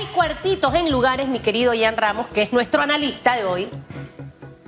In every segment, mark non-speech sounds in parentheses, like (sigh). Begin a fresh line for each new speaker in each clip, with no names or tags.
hay cuartitos en lugares, mi querido Ian Ramos, que es nuestro analista de hoy,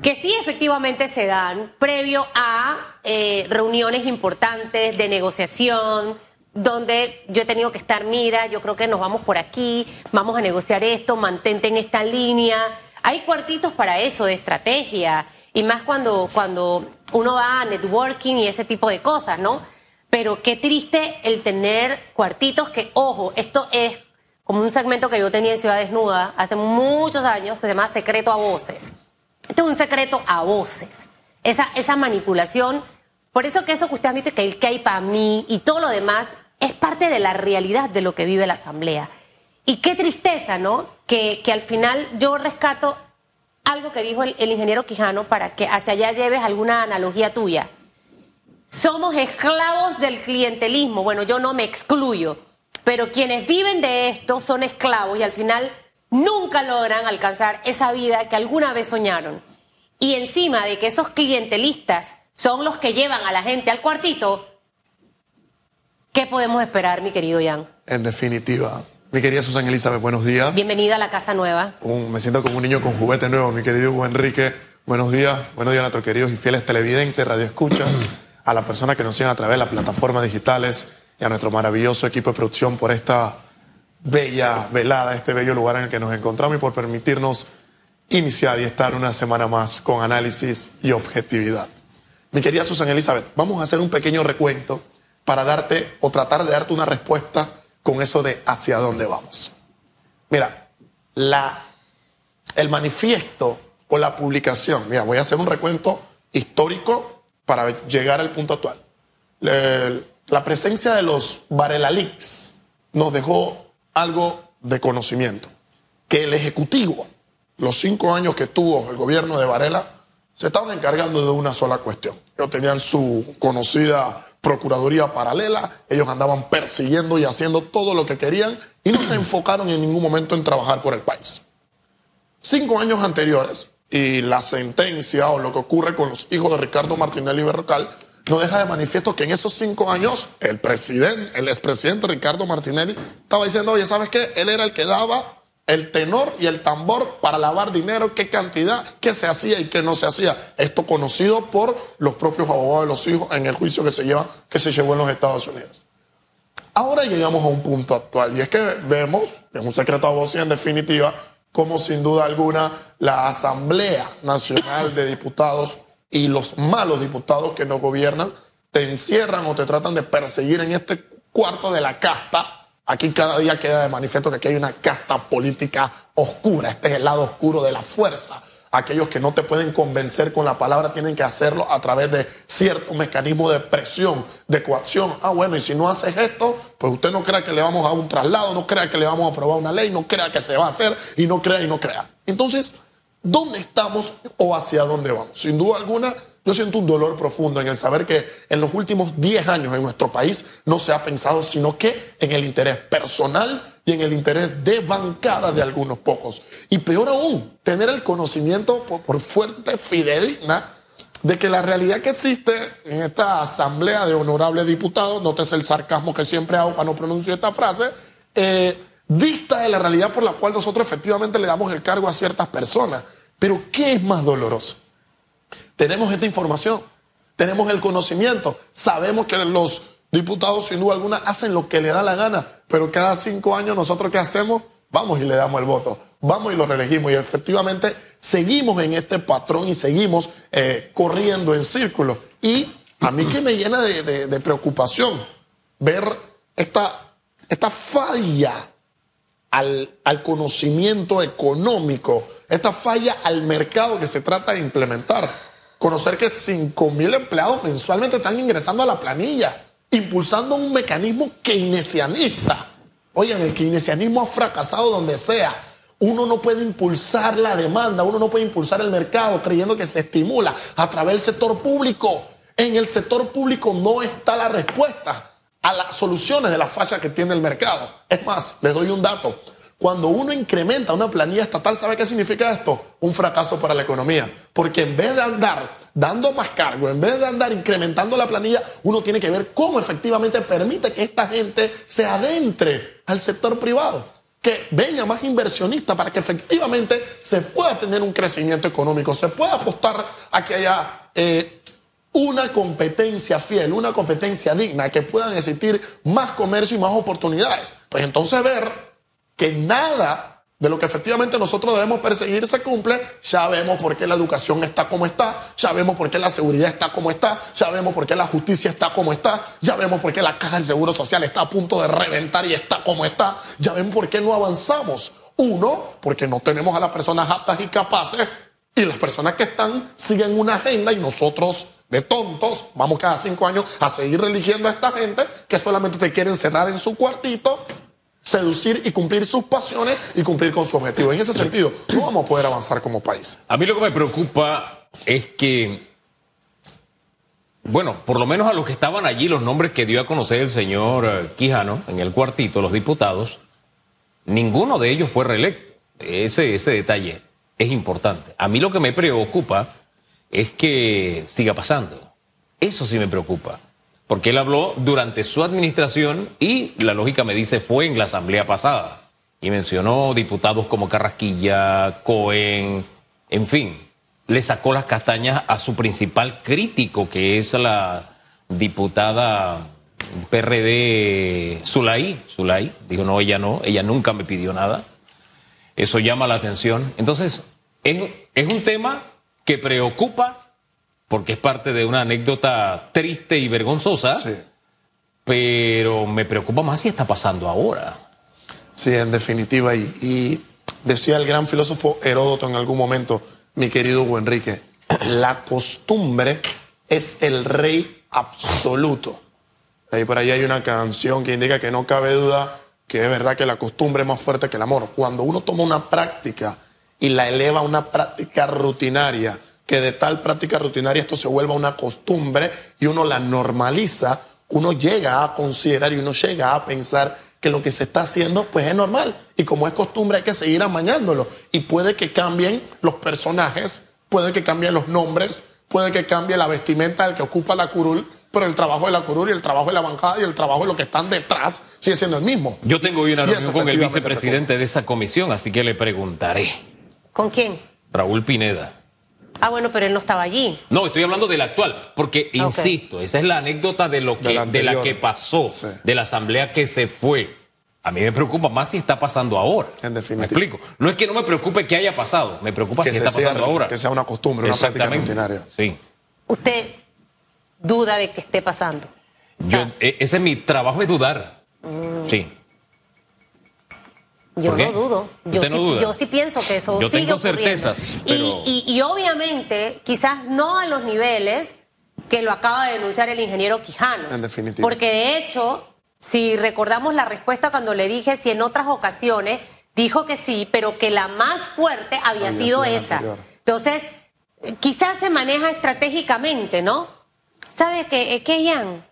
que sí efectivamente se dan previo a eh, reuniones importantes de negociación, donde yo he tenido que estar, mira, yo creo que nos vamos por aquí, vamos a negociar esto, mantente en esta línea. Hay cuartitos para eso, de estrategia, y más cuando, cuando uno va a networking y ese tipo de cosas, ¿no? Pero qué triste el tener cuartitos que, ojo, esto es como un segmento que yo tenía en Ciudad Desnuda hace muchos años que se llama Secreto a Voces. Esto es un secreto a voces. Esa, esa manipulación. Por eso que eso que usted admite que hay para mí y todo lo demás es parte de la realidad de lo que vive la Asamblea. Y qué tristeza, ¿no? Que, que al final yo rescato algo que dijo el, el ingeniero Quijano para que hacia allá lleves alguna analogía tuya somos esclavos del clientelismo. Bueno, yo no me excluyo, pero quienes viven de esto son esclavos y al final nunca logran alcanzar esa vida que alguna vez soñaron. Y encima de que esos clientelistas son los que llevan a la gente al cuartito, ¿qué podemos esperar, mi querido Jan?
En definitiva. Mi querida Susana Elizabeth, buenos días.
Bienvenida a la casa nueva.
me siento como un niño con juguete nuevo, mi querido Hugo Enrique. Buenos días, buenos días a nuestros queridos y fieles televidentes, radioescuchas a las personas que nos siguen a través de las plataformas digitales y a nuestro maravilloso equipo de producción por esta bella velada, este bello lugar en el que nos encontramos y por permitirnos iniciar y estar una semana más con análisis y objetividad. Mi querida Susan Elizabeth, vamos a hacer un pequeño recuento para darte o tratar de darte una respuesta con eso de hacia dónde vamos. Mira, la, el manifiesto o la publicación, mira, voy a hacer un recuento histórico para llegar al punto actual. La presencia de los Varela Leaks nos dejó algo de conocimiento, que el Ejecutivo, los cinco años que tuvo el gobierno de Varela, se estaban encargando de una sola cuestión. Ellos tenían su conocida Procuraduría paralela, ellos andaban persiguiendo y haciendo todo lo que querían y no se enfocaron en ningún momento en trabajar por el país. Cinco años anteriores, y la sentencia o lo que ocurre con los hijos de Ricardo Martinelli Berrocal no deja de manifiesto que en esos cinco años el presidente, el expresidente Ricardo Martinelli estaba diciendo, oye, ¿sabes qué? Él era el que daba el tenor y el tambor para lavar dinero, qué cantidad, qué se hacía y qué no se hacía. Esto conocido por los propios abogados de los hijos en el juicio que se, lleva, que se llevó en los Estados Unidos. Ahora llegamos a un punto actual y es que vemos, es un secreto a voz en definitiva, como sin duda alguna la Asamblea Nacional de Diputados y los malos diputados que nos gobiernan te encierran o te tratan de perseguir en este cuarto de la casta. Aquí cada día queda de manifiesto que aquí hay una casta política oscura. Este es el lado oscuro de la fuerza aquellos que no te pueden convencer con la palabra tienen que hacerlo a través de cierto mecanismo de presión, de coacción. Ah, bueno, y si no haces esto, pues usted no crea que le vamos a un traslado, no crea que le vamos a aprobar una ley, no crea que se va a hacer y no crea y no crea. Entonces, ¿dónde estamos o hacia dónde vamos? Sin duda alguna, yo siento un dolor profundo en el saber que en los últimos 10 años en nuestro país no se ha pensado sino que en el interés personal y en el interés de bancada de algunos pocos. Y peor aún, tener el conocimiento por, fuerte fidedigna de que la realidad que existe en esta asamblea de honorables diputados, notes el sarcasmo que siempre hago cuando pronuncio esta frase, eh, dista de la realidad por la cual nosotros efectivamente le damos el cargo a ciertas personas. Pero ¿qué es más doloroso? Tenemos esta información, tenemos el conocimiento, sabemos que los diputados sin duda alguna hacen lo que le da la gana, pero cada cinco años nosotros qué hacemos? Vamos y le damos el voto, vamos y lo reelegimos y efectivamente seguimos en este patrón y seguimos eh, corriendo en círculo. Y a mí que me llena de, preocupación ver esta, esta falla al, conocimiento económico, esta falla al mercado que se trata de implementar. Conocer que 5 mil empleados mensualmente están ingresando a la planilla impulsando un mecanismo keynesianista. Oigan, el keynesianismo ha fracasado donde sea. Uno no puede impulsar la demanda, uno no puede impulsar el mercado creyendo que se estimula a través del sector público. En el sector público no está la respuesta a las soluciones de la falla que tiene el mercado. Es más, les doy un dato. Cuando uno incrementa una planilla estatal, ¿sabe qué significa esto? Un fracaso para la economía. Porque en vez de andar dando más cargo, en vez de andar incrementando la planilla, uno tiene que ver cómo efectivamente permite que esta gente se adentre al sector privado. que venga más inversionista para que efectivamente se pueda tener un crecimiento económico, se pueda apostar a que haya eh, una competencia fiel, una competencia digna, que puedan existir más comercio y más oportunidades. Pues entonces ver que nada de lo que efectivamente nosotros debemos perseguir se cumple, ya vemos por qué la educación está como está, ya vemos por qué la seguridad está como está, ya vemos por qué la justicia está como está, ya vemos por qué la caja del seguro social está a punto de reventar y está como está, ya vemos por qué no avanzamos. Uno, porque no tenemos a las personas aptas y capaces y las personas que están siguen una agenda y nosotros de tontos vamos cada cinco años a seguir eligiendo a esta gente que solamente te quieren cerrar en su cuartito seducir y cumplir sus pasiones y cumplir con su objetivo. En ese sentido, no vamos a poder avanzar como país.
A mí lo que me preocupa es que, bueno, por lo menos a los que estaban allí, los nombres que dio a conocer el señor eh, Quijano en el cuartito, los diputados, ninguno de ellos fue reelecto. Ese, ese detalle es importante. A mí lo que me preocupa es que siga pasando. Eso sí me preocupa porque él habló durante su administración y la lógica me dice fue en la asamblea pasada y mencionó diputados como Carrasquilla, Cohen, en fin, le sacó las castañas a su principal crítico que es la diputada PRD Zulay, Zulay, dijo no, ella no, ella nunca me pidió nada. Eso llama la atención. Entonces, es, es un tema que preocupa porque es parte de una anécdota triste y vergonzosa. Sí. Pero me preocupa más si está pasando ahora.
Sí, en definitiva. Y, y decía el gran filósofo Heródoto en algún momento, mi querido Hugo Enrique, la costumbre es el rey absoluto. Ahí por ahí hay una canción que indica que no cabe duda que es verdad que la costumbre es más fuerte que el amor. Cuando uno toma una práctica y la eleva a una práctica rutinaria, que de tal práctica rutinaria esto se vuelva una costumbre y uno la normaliza, uno llega a considerar y uno llega a pensar que lo que se está haciendo pues es normal y como es costumbre hay que seguir amañándolo y puede que cambien los personajes, puede que cambien los nombres, puede que cambie la vestimenta del que ocupa la curul, pero el trabajo de la curul y el trabajo de la bancada y el trabajo de lo que están detrás sigue siendo el mismo.
Yo tengo hoy una reunión con el vicepresidente de esa comisión, así que le preguntaré.
¿Con quién?
Raúl Pineda.
Ah, bueno, pero él no estaba allí.
No, estoy hablando del actual, porque insisto, esa es la anécdota de lo que de, la que pasó, de la asamblea que se fue. A mí me preocupa más si está pasando ahora.
En definitiva.
Me explico. No es que no me preocupe que haya pasado, me preocupa si está pasando ahora.
Que sea una costumbre, una práctica rutinaria.
Sí.
¿Usted duda de que esté pasando?
Yo, e, ese es mi trabajo, es dudar. Mm. Sí.
Yo no dudo. Yo, sí, yo sí pienso que eso
yo
sigue
tengo certezas.
Y, y, obviamente, quizás no a los niveles que lo acaba de denunciar el ingeniero Quijano.
En definitiva.
Porque de hecho, si recordamos la respuesta cuando le dije si en otras ocasiones dijo que sí, pero que la más fuerte había, sido, esa. Entonces, quizás se maneja estratégicamente, ¿no? ¿Sabe qué, eh, qué, Ian?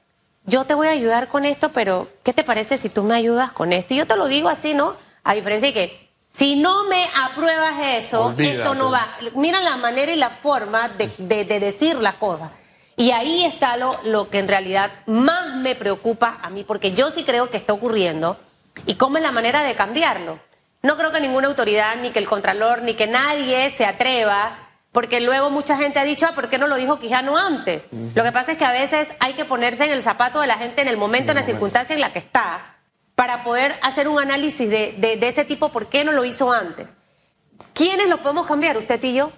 Yo te voy a ayudar con esto, pero ¿qué te parece si tú me ayudas con esto? Y yo te lo digo así, ¿no? A diferencia de que si no me apruebas eso, esto no va. Mira la manera y la forma de, decir las cosas. Y ahí está lo, lo, que en realidad más me preocupa a mí, porque yo sí creo que está ocurriendo. ¿Y cómo es la manera de cambiarlo? No creo que ninguna autoridad, ni que el Contralor, ni que nadie se atreva, porque luego mucha gente ha dicho, ah, ¿por qué no lo dijo Quijano antes? Lo que pasa es que a veces hay que ponerse en el zapato de la gente en el momento, en, la circunstancia en la que está para poder hacer un análisis de, ese tipo, ¿por qué no lo hizo antes? ¿Quiénes lo podemos cambiar, usted y yo?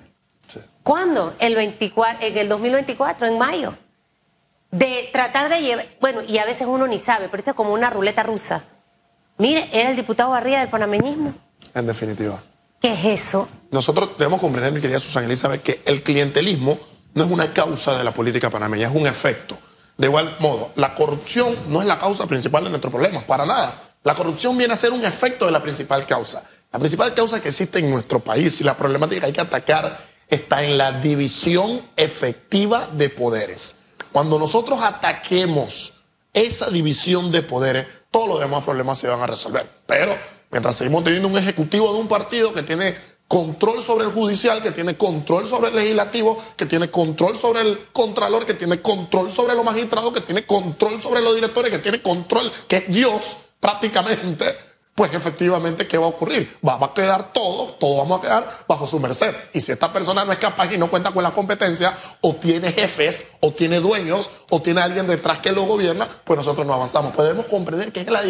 ¿Cuándo? El 24, en el 2024, en mayo. De tratar de llevar, bueno, y a veces uno ni sabe, pero esto es como una ruleta rusa. Mire, era el diputado Barría del panameñismo.
En definitiva.
¿Qué es eso?
Nosotros debemos comprender, mi querida Susana Elizabeth, que el clientelismo no es una causa de la política panameña, es un efecto. De igual modo, la corrupción no es la causa principal de nuestros problemas, para nada. La corrupción viene a ser un efecto de la principal causa. La principal causa que existe en nuestro país y la problemática que hay que atacar está en la división efectiva de poderes. Cuando nosotros ataquemos esa división de poderes, todos los demás problemas se van a resolver. Pero mientras seguimos teniendo un ejecutivo de un partido que tiene control sobre el judicial, que tiene control sobre el legislativo, que tiene control sobre el contralor, que tiene control sobre los magistrados, que tiene control sobre los directores, que tiene control, que es Dios prácticamente. Pues efectivamente, ¿qué va a ocurrir? Va, va, a quedar todo, todo vamos a quedar bajo su merced. Y si esta persona no es capaz y no cuenta con la competencia, o tiene jefes, o tiene dueños, o tiene alguien detrás que lo gobierna, pues nosotros no avanzamos. Podemos comprender que es la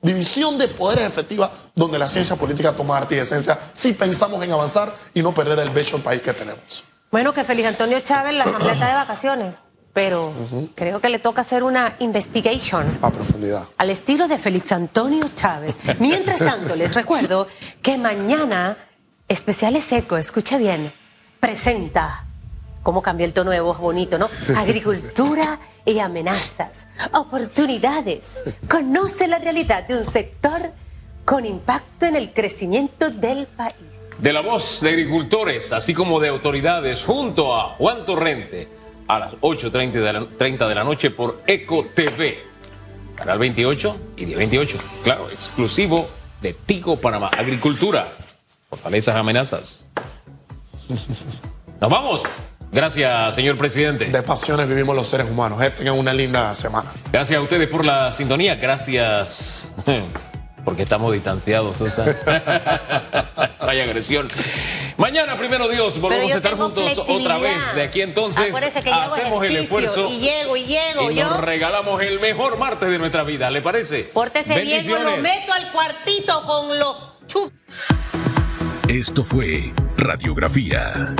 división de poderes efectiva donde la ciencia política toma arte y esencia si pensamos en avanzar y no perder el bello país que tenemos.
Bueno, que Feliz Antonio Chávez la asamblea está de vacaciones pero creo que le toca hacer una investigation.
A profundidad.
Al estilo de Félix Antonio Chávez. Mientras tanto, les recuerdo que mañana Especiales Eco, escucha bien, presenta cómo cambia el tono de voz bonito, ¿no? (laughs) Agricultura y amenazas, oportunidades. Conoce la realidad de un sector con impacto en el crecimiento del país.
De la voz de agricultores, así como de autoridades, junto a Juan Torrente a las 8.30 de, la, de la noche por Eco TV. Canal 28 y 10 28. Claro, exclusivo de Tigo Panamá. Agricultura. Fortalezas, amenazas. Nos vamos. Gracias, señor presidente.
De pasiones vivimos los seres humanos. Eh, tengan una linda semana.
Gracias a ustedes por la sintonía. Gracias. (laughs) Porque estamos distanciados, Susan. (laughs) Hay agresión. Mañana, primero Dios, volvemos a estar juntos otra vez. De aquí entonces hacemos el esfuerzo
y llego y llego.
Y nos regalamos el mejor martes de nuestra vida. ¿Le parece?
Pórtese bien, lo meto al cuartito con los
Esto fue Radiografía